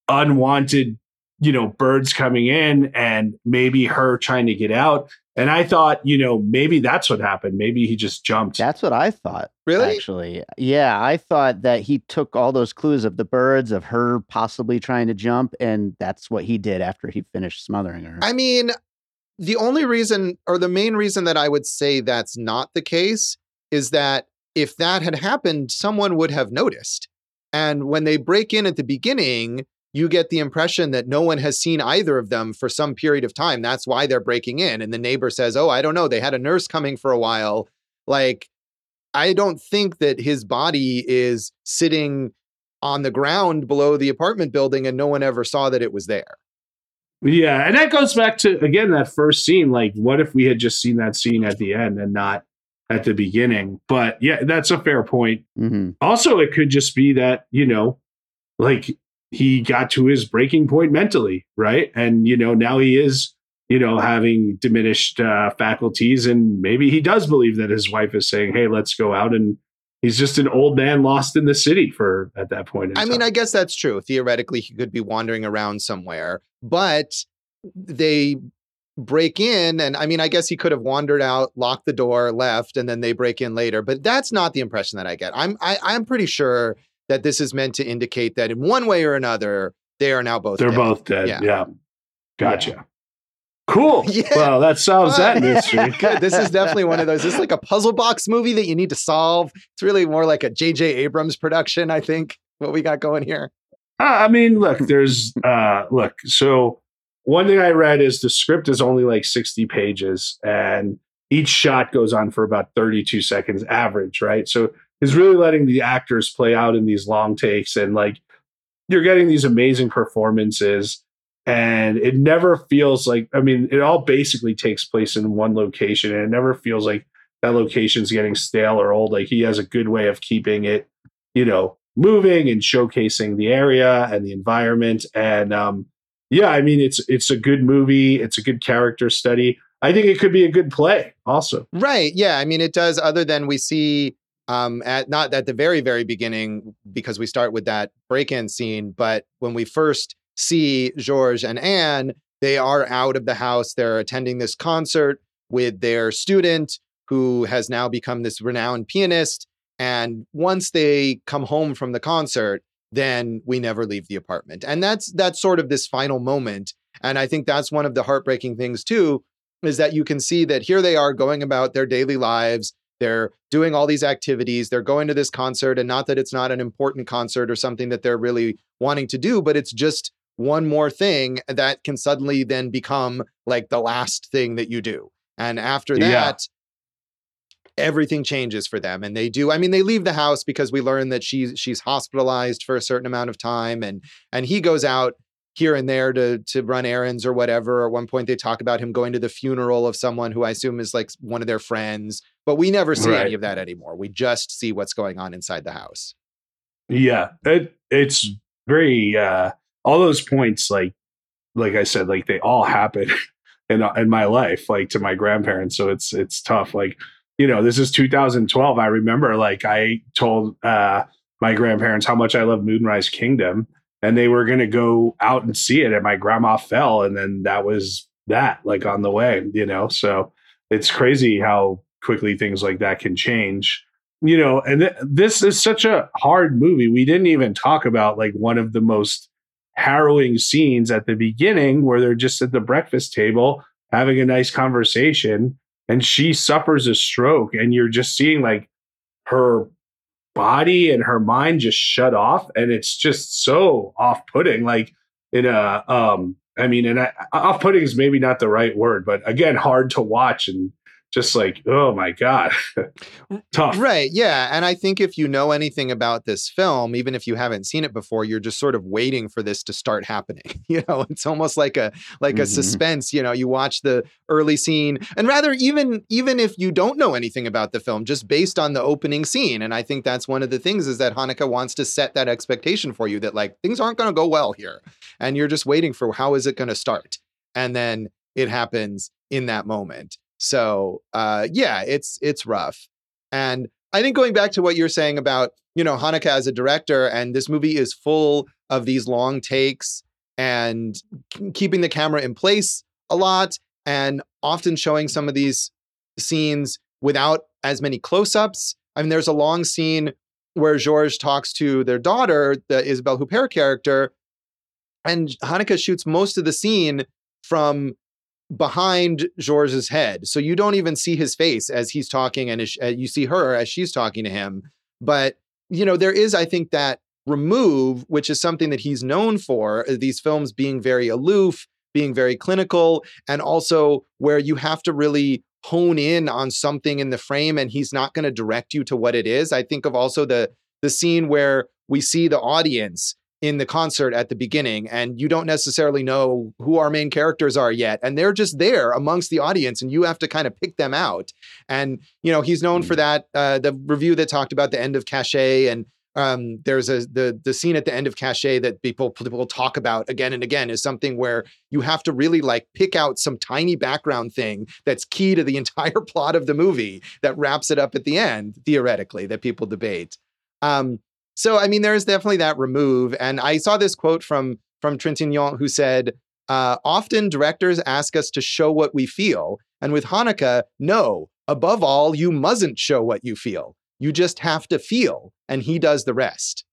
unwanted you know birds coming in and maybe her trying to get out and i thought you know maybe that's what happened maybe he just jumped That's what I thought. Really? Actually, yeah, I thought that he took all those clues of the birds, of her possibly trying to jump, and that's what he did after he finished smothering her. I mean, the only reason or the main reason that I would say that's not the case is that if that had happened, someone would have noticed. And when they break in at the beginning, you get the impression that no one has seen either of them for some period of time. That's why they're breaking in. And the neighbor says, Oh, I don't know. They had a nurse coming for a while. Like, I don't think that his body is sitting on the ground below the apartment building and no one ever saw that it was there. Yeah, and that goes back to again that first scene. Like, what if we had just seen that scene at the end and not at the beginning? But yeah, that's a fair point. Mhm. Also, it could just be that you know, like he got to his breaking point mentally, right? And you know, now he is you know having diminished uh, faculties, and maybe he does believe that his wife is saying, "Hey, let's go out," and he's just an old man lost in the city for at that point. In I mean. I guess that's true. Theoretically, he could be wandering around somewhere, but they break in. And I mean, I guess he could have wandered out, locked the door, left, and then they break in later. But that's not the impression that I get. I'm I, I'm pretty sure that this is meant to indicate that in one way or another, they are now both they're dead. both dead. Yeah. Yeah, gotcha. Cool. Yeah. Well, that solves that mystery. Good. This is definitely one of those. This is like a puzzle box movie that you need to solve. It's really more like a J.J. Abrams production, I think, what we got going here. Uh, I mean, look, there's uh look, so one thing I read is the script is only like 60 pages and each shot goes on for about 32 seconds average, right? So he's really letting the actors play out in these long takes and like you're getting these amazing performances and it never feels like I mean, it all basically takes place in one location and it never feels like that location's getting stale or old. Like he has a good way of keeping it, you know, moving and showcasing the area and the environment. And um, yeah, I mean, it's it's a good movie. It's a good character study. I think it could be a good play, also. Right. Yeah. I mean, it does, other than we see um, at not at the very, very beginning, because we start with that break in scene, but when we first see George and Anne, they are out of the house. They're attending this concert with their student who has now become this renowned pianist. And once they come home from the concert, then we never leave the apartment. And that's that's sort of this final moment. And I think that's one of the heartbreaking things too, is that you can see that here they are going about their daily lives. They're doing all these activities. They're going to this concert, and not that it's not an important concert or something that they're really wanting to do, but it's just one more thing that can suddenly then become like the last thing that you do. And after that, Yeah. everything changes for them. And they do, I mean, they leave the house because we learn that she's she's hospitalized for a certain amount of time and and he goes out here and there to to run errands or whatever. At one point they talk about him going to the funeral of someone who I assume is like one of their friends, but we never see Right. any of that anymore. We just see what's going on inside the house. Yeah, it, it's very uh, all those points. Like, like I said, like they all happen in in my life, like to my grandparents. So it's it's tough. Like, you know, this is 2012. I remember, like, I told uh, my grandparents how much I love Moonrise Kingdom, and they were going to go out and see it, and my grandma fell, and then that was that. Like on the way, you know. So it's crazy how quickly things like that can change. You know and th- this is such a hard movie. We didn't even talk about like one of the most harrowing scenes at the beginning where they're just at the breakfast table having a nice conversation and she suffers a stroke and you're just seeing like her body and her mind just shut off and it's just so off-putting like in a um i mean and I, off-putting is maybe not the right word but again hard to watch and just like oh my god tough Right. Yeah. And I think if you know anything about this film, even if you haven't seen it before, you're just sort of waiting for this to start happening. You know, it's almost like a like a Mhm. suspense. You know, you watch the early scene, and rather even even if you don't know anything about the film, just based on the opening scene. And I think that's one of the things is that Haneke wants to set that expectation for you that like things aren't going to go well here, and you're just waiting for how is it going to start, and then it happens in that moment. So uh, yeah, it's it's rough. And I think going back to what you're saying about, you know, Haneke as a director, and this movie is full of these long takes and keeping the camera in place a lot and often showing some of these scenes without as many close ups. I mean, there's a long scene where George talks to their daughter, the Isabelle Huppert character, and Haneke shoots most of the scene from behind George's head. So you don't even see his face as he's talking and uh, you see her as she's talking to him. But, you know, there is, I think, that remove, which is something that he's known for, uh, these films being very aloof, being very clinical, and also where you have to really hone in on something in the frame and he's not going to direct you to what it is. I think of also the the scene where we see the audience in the concert at the beginning and you don't necessarily know who our main characters are yet and they're just there amongst the audience and you have to kind of pick them out and you know he's known for Mm. that uh, the review that talked about the end of Caché and um, there's a the the scene at the end of Caché that people people talk about again and again is something where you have to really like pick out some tiny background thing that's key to the entire plot of the movie that wraps it up at the end theoretically that people debate um, so I mean, there's definitely that remove. And I saw this quote from from Trintignant who said, uh, "Often directors ask us to show what we feel, and with Haneke, no. Above all, you mustn't show what you feel. You just have to feel, and he does the rest."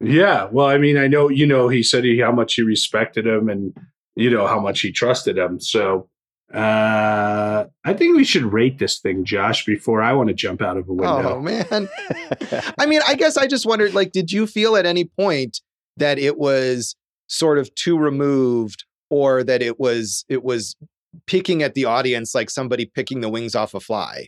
Yeah, well, I mean, I know you know he said he, how much he respected him, and you know how much he trusted him. So uh, I think we should rate this thing, Josh, before I want to jump out of a window. Oh man. I mean, I guess I just wondered, like, did you feel at any point that it was sort of too removed, or that it was it was picking at the audience like somebody picking the wings off a fly?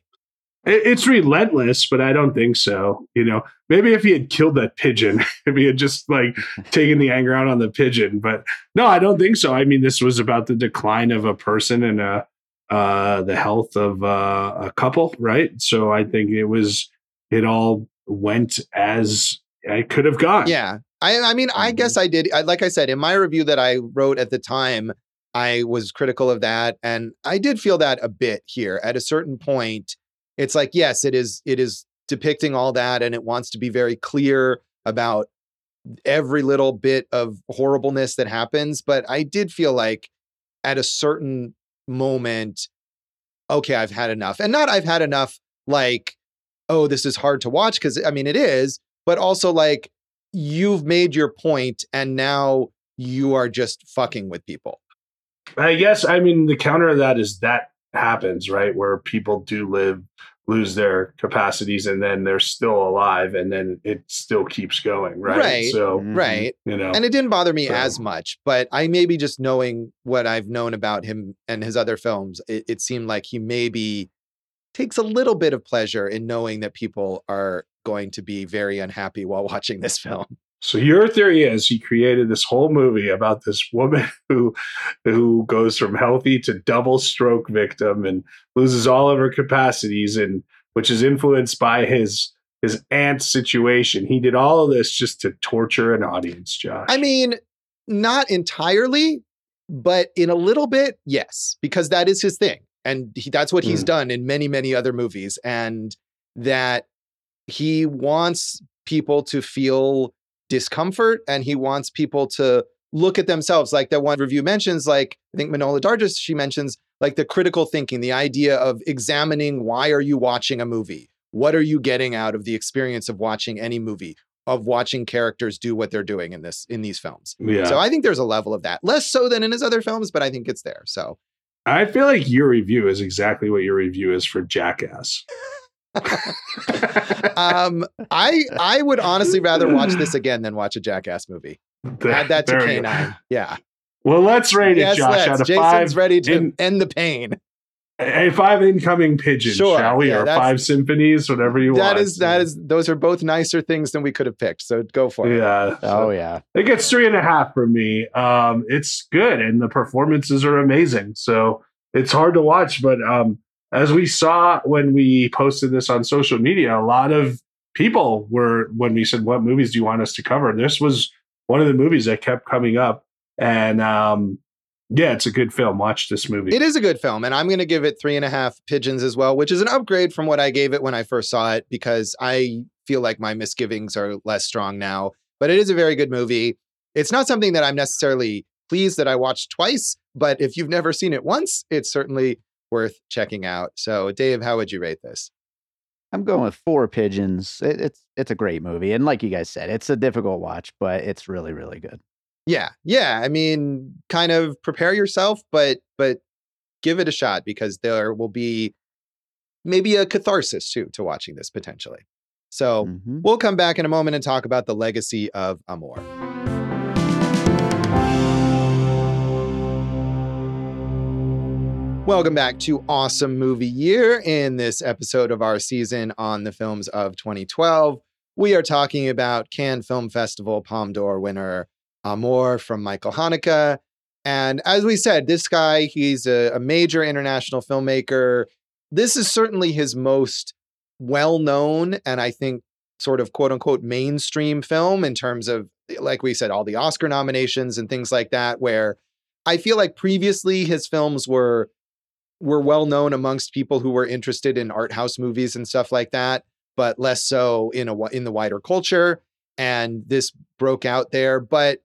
It- it's relentless, but I don't think so. You know, maybe if he had killed that pigeon, if he had just like taken the anger out on the pigeon, but no, I don't think so. I mean, this was about the decline of a person and uh, uh, the health of uh, a couple, right? So I think it was it all went as I could have gone. Yeah. I, I mean, I guess I did. I, like I said, in my review that I wrote at the time, I was critical of that. And I did feel that a bit here. At a certain point, it's like, yes, it is, it is depicting all that and it wants to be very clear about every little bit of horribleness that happens. But I did feel like at a certain moment, okay, I've had enough. And not I've had enough like, oh, this is hard to watch, because I mean it is, but also like you've made your point and now you are just fucking with people. I guess I mean the counter of that is that happens, right? Where people do live lose their capacities and then they're still alive and then it still keeps going, right? Right. So, Mhm. Right. you know. And it didn't bother me So- as much, but I maybe just knowing what I've known about him and his other films, it, it seemed like he maybe takes a little bit of pleasure in knowing that people are going to be very unhappy while watching this film. So your theory is he created this whole movie about this woman who who goes from healthy to double stroke victim and loses all of her capacities and which is influenced by his his aunt's situation. He did all of this just to torture an audience, Josh. I mean, not entirely, but in a little bit, yes, because that is his thing. And he, that's what he's Mm. done in many, many other movies. And that he wants people to feel discomfort and he wants people to look at themselves. Like that one review mentions, like I think Manohla Dargis, she mentions like the critical thinking, the idea of examining why are you watching a movie? What are you getting out of the experience of watching any movie? Of watching characters do what they're doing in this in these films. yeah. So I think there's a level of that. Less so than in his other films, but I think it's there. So I feel like your review is exactly what your review is for Jackass. um I I would honestly rather watch this again than watch a Jackass movie. Add that to There we go. K-9. Yeah. Well, let's rate yes, it, Josh, let's. out of Jason's five. ready to in- end the pain. A five incoming pigeons, Sure, shall we? yeah, or five symphonies, whatever you That want. is that is those are both nicer things than we could have picked. So go for it. Yeah. Oh yeah. It gets three and a half from me. Um, it's good, and the performances are amazing. So it's hard to watch, but um, as we saw when we posted this on social media, a lot of people were when we said, "What movies do you want us to cover?" This was one of the movies that kept coming up, and um, yeah, it's a good film. Watch this movie. It is a good film, and I'm going to give it three and a half pigeons as well, which is an upgrade from what I gave it when I first saw it because I feel like my misgivings are less strong now. But it is a very good movie. It's not something that I'm necessarily pleased that I watched twice, but if you've never seen it once, it's certainly worth checking out. So, Dave, how would you rate this? I'm going with four pigeons. It, it's it's a great movie, and like you guys said, it's a difficult watch, but it's really really good. Yeah, yeah. I mean, kind of prepare yourself, but but give it a shot because there will be maybe a catharsis too to watching this potentially. So Mhm. we'll come back in a moment and talk about the legacy of Amour. Welcome back to Awesome Movie Year. In this episode of our season on the films of 2012, we are talking about Cannes Film Festival Palme d'Or winner Amour from Michael Haneke. And as we said, this guy, he's a, a major international filmmaker. This is certainly his most well known and I think sort of quote unquote mainstream film in terms of, like we said, all the Oscar nominations and things like that, where I feel like previously his films were were well known amongst people who were interested in art house movies and stuff like that, but less so in a in the wider culture. And this broke out there, but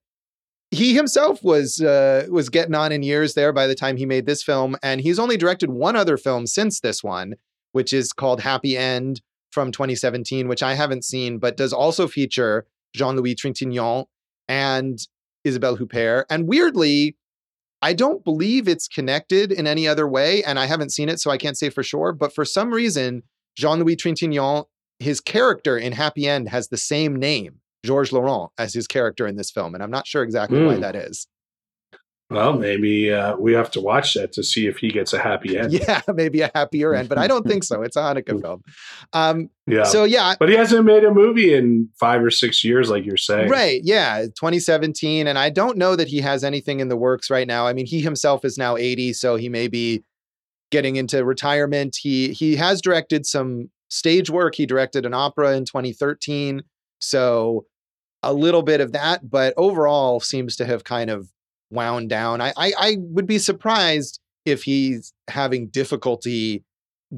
he himself was uh, was getting on in years there by the time he made this film, and he's only directed one other film since this one, which is called Happy End from 2017, which I haven't seen, but does also feature Jean Louis Trintignant and Isabelle Huppert. And weirdly, I don't believe it's connected in any other way, and I haven't seen it, so I can't say for sure. But for some reason, Jean Louis Trintignant, his character in Happy End has the same name, Georges Laurent, as his character in this film, and I'm not sure exactly mm. why that is. Well, maybe uh, we have to watch that to see if he gets a happy end. Yeah, maybe a happier end, but I don't think so. It's a Haneke film. Um, yeah. So yeah, but he hasn't made a movie in five or six years, like you're saying. Right. Yeah, 2017, and I don't know that he has anything in the works right now. I mean, he himself is now 80, so he may be getting into retirement. He he has directed some stage work. He directed an opera in 2013, so a little bit of that, but overall seems to have kind of wound down. I, I, I would be surprised if he's having difficulty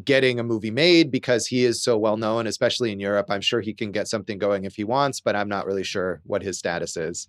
getting a movie made because he is so well known, especially in Europe. I'm sure he can get something going if he wants, but I'm not really sure what his status is.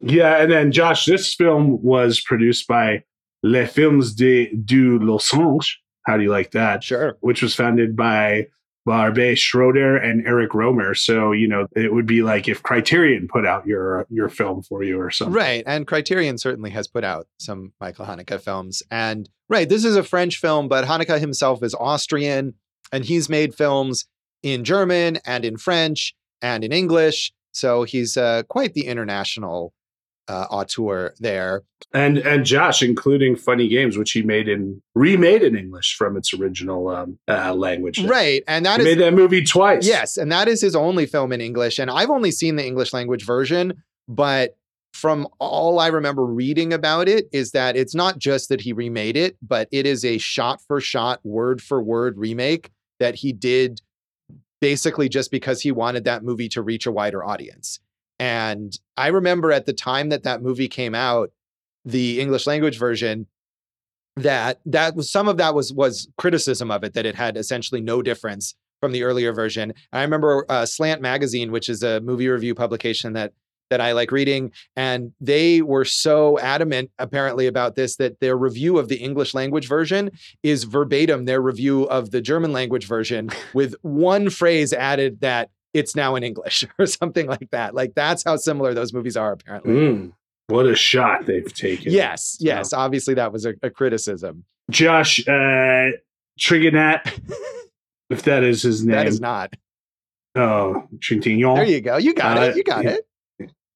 Yeah, and then Josh, this film was produced by Les Films de du Losange. How do you like that? Sure. Which was founded by Barbet Schroeder and Eric Rohmer. So, you know, it would be like if Criterion put out your your film for you or something. Right. And Criterion certainly has put out some Michael Haneke films. And right, this is a French film, but Haneke himself is Austrian and he's made films in German and in French and in English. So he's uh, quite the international uh, auteur there. And and Josh, including Funny Games, which he made in remade in English from its original um, uh, language. Right, and that is, made that movie twice. Yes, and that is his only film in English. And I've only seen the English language version, but from all I remember reading about it is that it's not just that he remade it, but it is a shot for shot, word for word remake that he did basically just because he wanted that movie to reach a wider audience. And I remember at the time that that movie came out, the English language version, that that was some of that was was criticism of it that it had essentially no difference from the earlier version. And I remember uh, Slant Magazine, which is a movie review publication that that I like reading, and they were so adamant apparently about this that their review of the English language version is verbatim their review of the German language version with one phrase added that it's now in English or something like that. Like that's how similar those movies are apparently. Mm, what a shot they've taken. Yes, yes. Obviously, that was a, a criticism. Josh uh, Trigonat, if that is his name. That is not. Oh, Trintignant. There you go. You got uh, it. You got he, it.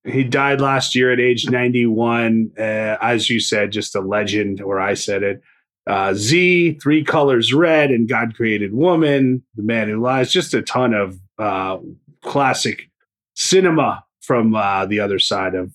He died last year at age 91. Uh, as you said, just a legend, or I said it. Uh, Z, Three Colors Red, and God Created Woman, The Man Who Lies, just a ton of uh, classic cinema from uh, the other side of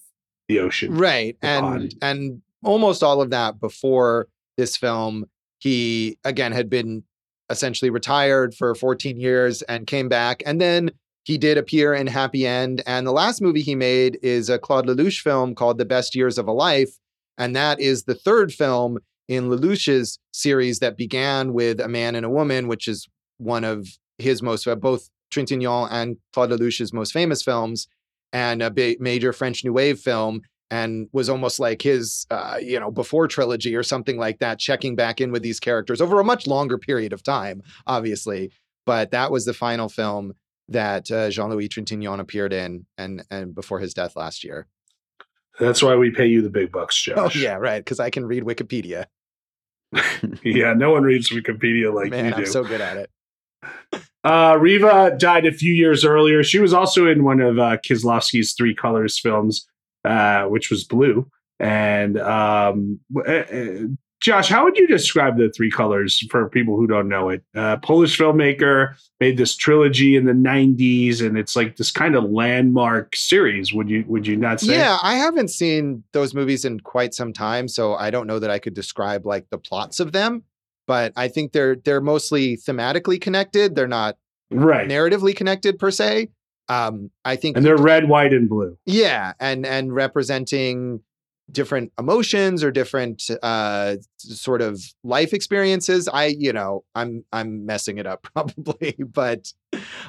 the ocean. Right. And pond. and almost all of that before this film, he again had been essentially retired for 14 years and came back. And then he did appear in Happy End. And the last movie he made is a Claude Lelouch film called The Best Years of a Life. And that is the third film in Lelouch's series that began with A Man and a Woman, which is one of his most, uh, both Trintignant and Claude Lelouch's most famous films, and a big major French New Wave film, and was almost like his, uh, you know, before trilogy or something like that, checking back in with these characters over a much longer period of time, obviously. But that was the final film that uh, Jean-Louis Trintignant appeared in, and and before his death last year. That's why we pay you the big bucks, Josh. Oh yeah, right. Because I can read Wikipedia. yeah, no one reads Wikipedia like Man, you do. I'm so good at it. Uh, Riva died a few years earlier. She was also in one of uh, Kieslowski's Three Colors films, uh, which was Blue. And um, uh, uh, Josh, how would you describe the three colors for people who don't know it? Uh, Polish filmmaker made this trilogy in the '90s, and it's like this kind of landmark series. Would you would you not say? Yeah, I haven't seen those movies in quite some time, so I don't know that I could describe like the plots of them. But I think they're they're mostly thematically connected. They're not right narratively connected per se. Um, I think, and they're red, white, and blue. Yeah, and and representing different emotions or different uh sort of life experiences i you know i'm i'm messing it up probably but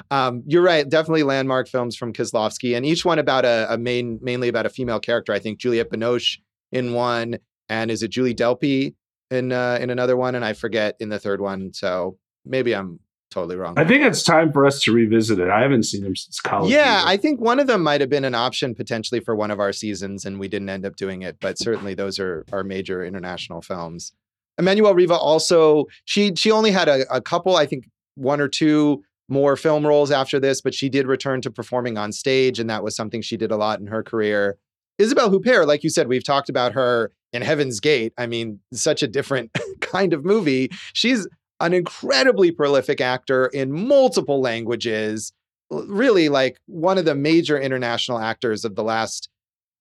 um you're right definitely landmark films from Kieslowski and each one about a, a main mainly about a female character i think juliette binoche in one and is it julie delpy in uh in another one and i forget in the third one so maybe i'm totally wrong. I think it's time for us to revisit it. I haven't seen them since college. Yeah, either. I think one of them might have been an option potentially for one of our seasons, and we didn't end up doing it. But certainly, those are our major international films. Emmanuelle Riva also she she only had a, a couple, I think one or two more film roles after this, but she did return to performing on stage, and that was something she did a lot in her career. Isabelle Huppert, like you said, we've talked about her in Heaven's Gate. I mean, such a different kind of movie. She's an incredibly prolific actor in multiple languages, really like one of the major international actors of the last,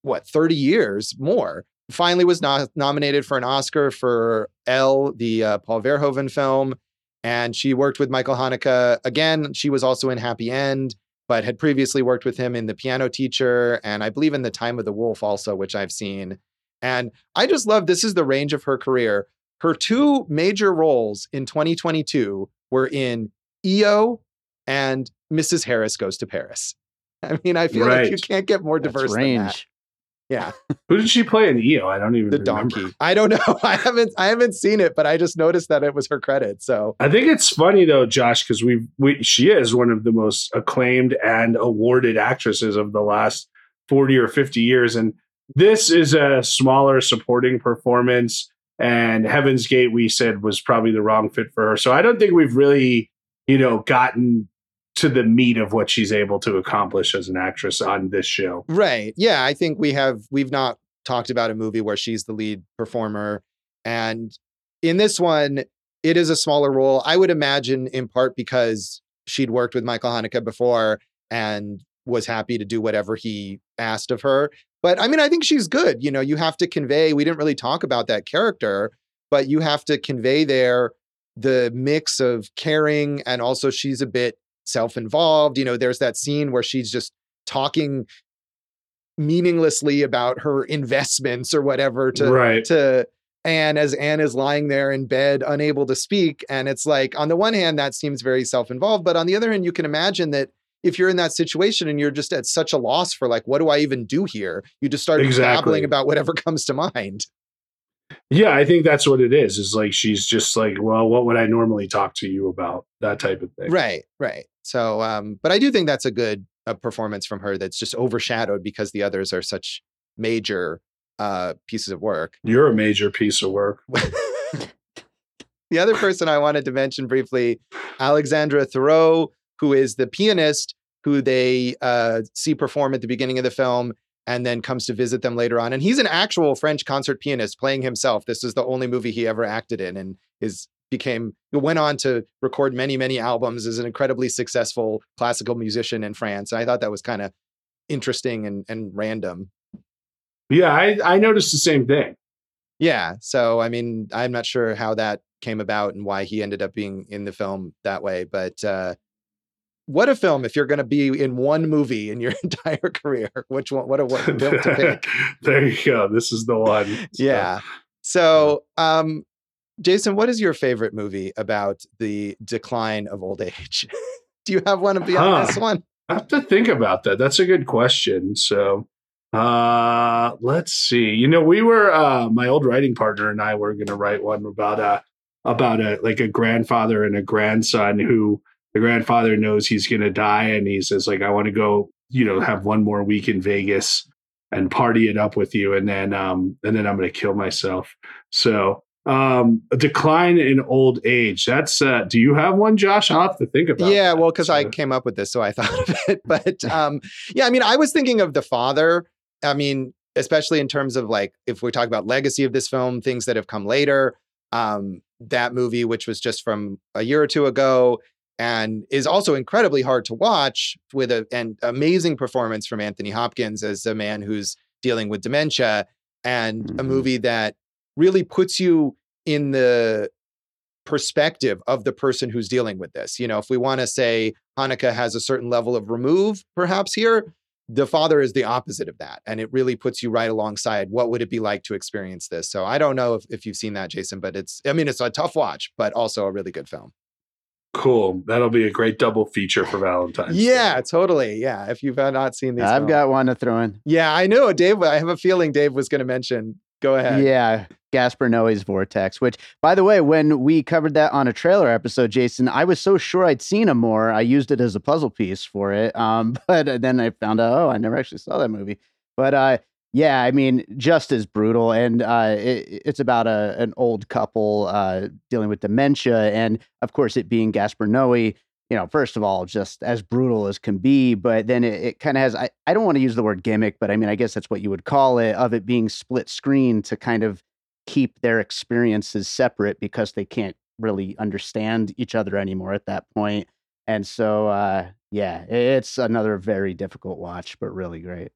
what, 30 years more. Finally was no- nominated for an Oscar for Elle, the uh, Paul Verhoeven film. And she worked with Michael Haneke again. She was also in Happy End, but had previously worked with him in The Piano Teacher and I believe in The Time of the Wolf also, which I've seen. And I just love this is the range of her career her two major roles in 2022 were in EO and Mrs. Harris Goes to Paris. I mean, I feel right. like you can't get more diverse than that. Yeah. Who did she play in EO? I don't even know. the remember. donkey. I don't know. I haven't I haven't seen it, but I just noticed that it was her credit. So I think it's funny though, Josh, because we we she is one of the most acclaimed and awarded actresses of the last 40 or 50 years. And this is a smaller supporting performance and Heaven's Gate we said was probably the wrong fit for her. So I don't think we've really, you know, gotten to the meat of what she's able to accomplish as an actress on this show. Right. Yeah, I think we have we've not talked about a movie where she's the lead performer and in this one it is a smaller role. I would imagine in part because she'd worked with Michael Haneke before and was happy to do whatever he asked of her. But I mean, I think she's good. You know, you have to convey, we didn't really talk about that character, but you have to convey there the mix of caring and also she's a bit self involved. You know, there's that scene where she's just talking meaninglessly about her investments or whatever to right. to Anne as Anne is lying there in bed unable to speak and it's like on the one hand that seems very self-involved but on the other hand you can imagine that if you're in that situation and you're just at such a loss for like, what do I even do here? You just start exactly. babbling about whatever comes to mind. Yeah, I think that's what it is. Is like she's just like, well, what would I normally talk to you about? That type of thing. Right, right. So, um, but I do think that's a good uh, performance from her. That's just overshadowed because the others are such major uh, pieces of work. You're a major piece of work. the other person I wanted to mention briefly, Alexandre Tharaud, who is the pianist who they uh, see perform at the beginning of the film and then comes to visit them later on. And he's an actual French concert pianist playing himself. This is the only movie he ever acted in and is became went on to record many many albums as an incredibly successful classical musician in France. And I thought that was kind of interesting and and random. Yeah, I I noticed the same thing. Yeah, so I mean, I'm not sure how that came about and why he ended up being in the film that way, but uh what a film if you're going to be in one movie in your entire career. Which one what a what film to pick. There you go this is the one. So. yeah. So um jason what is your favorite movie about the decline of old age? Do you have one beyond huh. this one? I have to think about that. That's a good question. So uh let's see. You know we were uh my old writing partner and i were going to write one about a about a like a grandfather and a grandson who the grandfather knows he's going to die and he says like i want to go you know have one more week in vegas and party it up with you and then um and then i'm going to kill myself so um a decline in old age that's uh do you have one josh i'll have to think about yeah that. well because so. i came up with this so i thought of it but um yeah i mean i was thinking of the father i mean especially in terms of like if we talk about legacy of this film things that have come later um, that movie, which was just from a year or two ago, and is also incredibly hard to watch with a, an amazing performance from Anthony Hopkins as a man who's dealing with dementia, and mm-hmm. a movie that really puts you in the perspective of the person who's dealing with this. You know, if we want to say Haneke has a certain level of remove, perhaps here, the father is the opposite of that. And it really puts you right alongside what would it be like to experience this. So I don't know if, if you've seen that, Jason, but it's, I mean, it's a tough watch, but also a really good film. Cool. That'll be a great double feature for Valentine's. yeah, Day. totally. Yeah. If you've not seen these, I've films. got one to throw in. Yeah, I know. Dave, I have a feeling Dave was going to mention Go ahead. Yeah, Gaspar Noé's Vortex, which, by the way, when we covered that on a trailer episode, Jason, I was so sure I'd seen him more. I used it as a puzzle piece for it. Um, but then I found out, oh, I never actually saw that movie. But uh, yeah, I mean, just as brutal. And uh, it, it's about a, an old couple uh, dealing with dementia. And of course, it being Gaspar Noé, you know, first of all, just as brutal as can be, but then it, it kind of has, I, I don't want to use the word gimmick, but I mean, I guess that's what you would call it, of it being split screen to kind of keep their experiences separate because they can't really understand each other anymore at that point. And so, uh, yeah, it's another very difficult watch, but really great.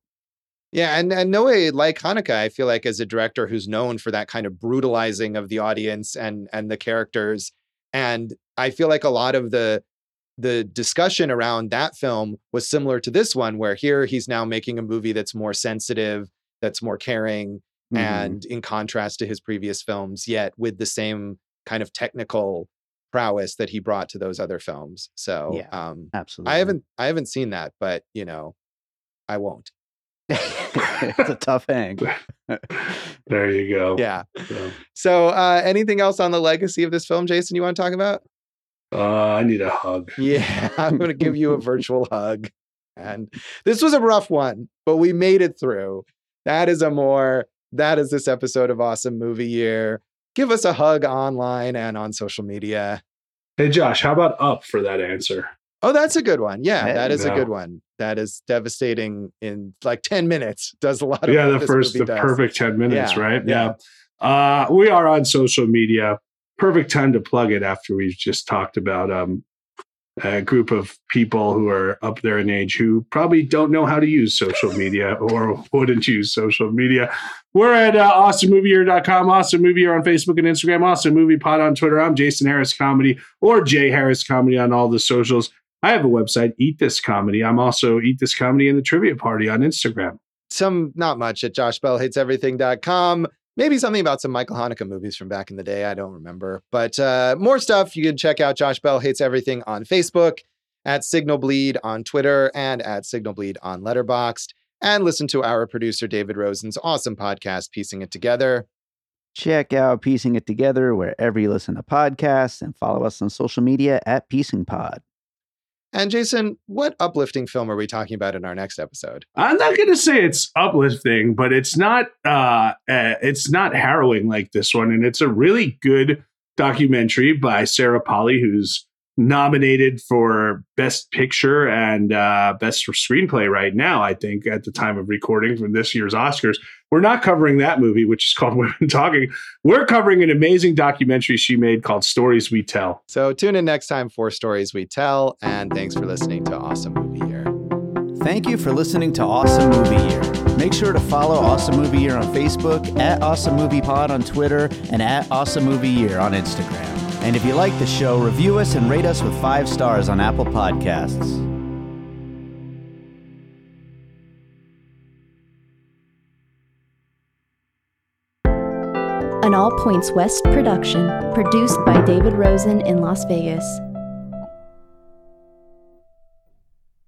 Yeah, and and Noé, like Haneke, I feel like as a director who's known for that kind of brutalizing of the audience and and the characters, and I feel like a lot of the the discussion around that film was similar to this one, where here he's now making a movie that's more sensitive, that's more caring, mm-hmm. and in contrast to his previous films, yet with the same kind of technical prowess that he brought to those other films. So yeah, um, absolutely. I haven't I haven't seen that, but you know, I won't. it's a tough hang. there you go. Yeah. So, so uh, anything else on the legacy of this film, Jason? You want to talk about? Uh, I need a hug. Yeah, I'm going to give you a virtual hug. And this was a rough one, but we made it through. That is a more, that is this episode of Awesome Movie Year. Give us a hug online and on social media. Hey, Josh, how about up for that answer? Oh, that's a good one. Yeah, that is a good one. That is devastating in like 10 minutes. Does a lot of Yeah, the first, the does. perfect 10 minutes, yeah, right? Yeah. yeah. Uh, we are on social media perfect time to plug it after we've just talked about um, a group of people who are up there in age who probably don't know how to use social media or wouldn't use social media. We're at uh, awesomemovieyear.com, awesome movie year on Facebook and Instagram, awesome movie pod on Twitter. I'm Jason Harris Comedy or Jay Harris Comedy on all the socials. I have a website, Eat This Comedy. I'm also Eat This Comedy and the Trivia Party on Instagram. Some, not much at joshbellhateseverything.com. Maybe something about some Michael Haneke movies from back in the day. I don't remember. But uh, more stuff. You can check out Josh Bell Hates Everything on Facebook, at Signal Bleed on Twitter, and at Signal Bleed on Letterboxd. And listen to our producer David Rosen's awesome podcast, Piecing It Together. Check out Piecing It Together wherever you listen to podcasts and follow us on social media at Piecing Pod. And Jason, what uplifting film are we talking about in our next episode? I'm not going to say it's uplifting, but it's not uh, uh, it's not harrowing like this one, and it's a really good documentary by Sarah Polley, who's nominated for Best Picture and uh, Best Screenplay right now, I think, at the time of recording from this year's Oscars. We're not covering that movie, which is called Women Talking. We're covering an amazing documentary she made called Stories We Tell. So tune in next time for Stories We Tell, and thanks for listening to Awesome Movie Year. Thank you for listening to Awesome Movie Year. Make sure to follow Awesome Movie Year on Facebook, at Awesome Movie Pod on Twitter, and at Awesome Movie Year on Instagram. And if you like the show, review us and rate us with five stars on Apple Podcasts. An All Points West production, produced by David Rosen in Las Vegas.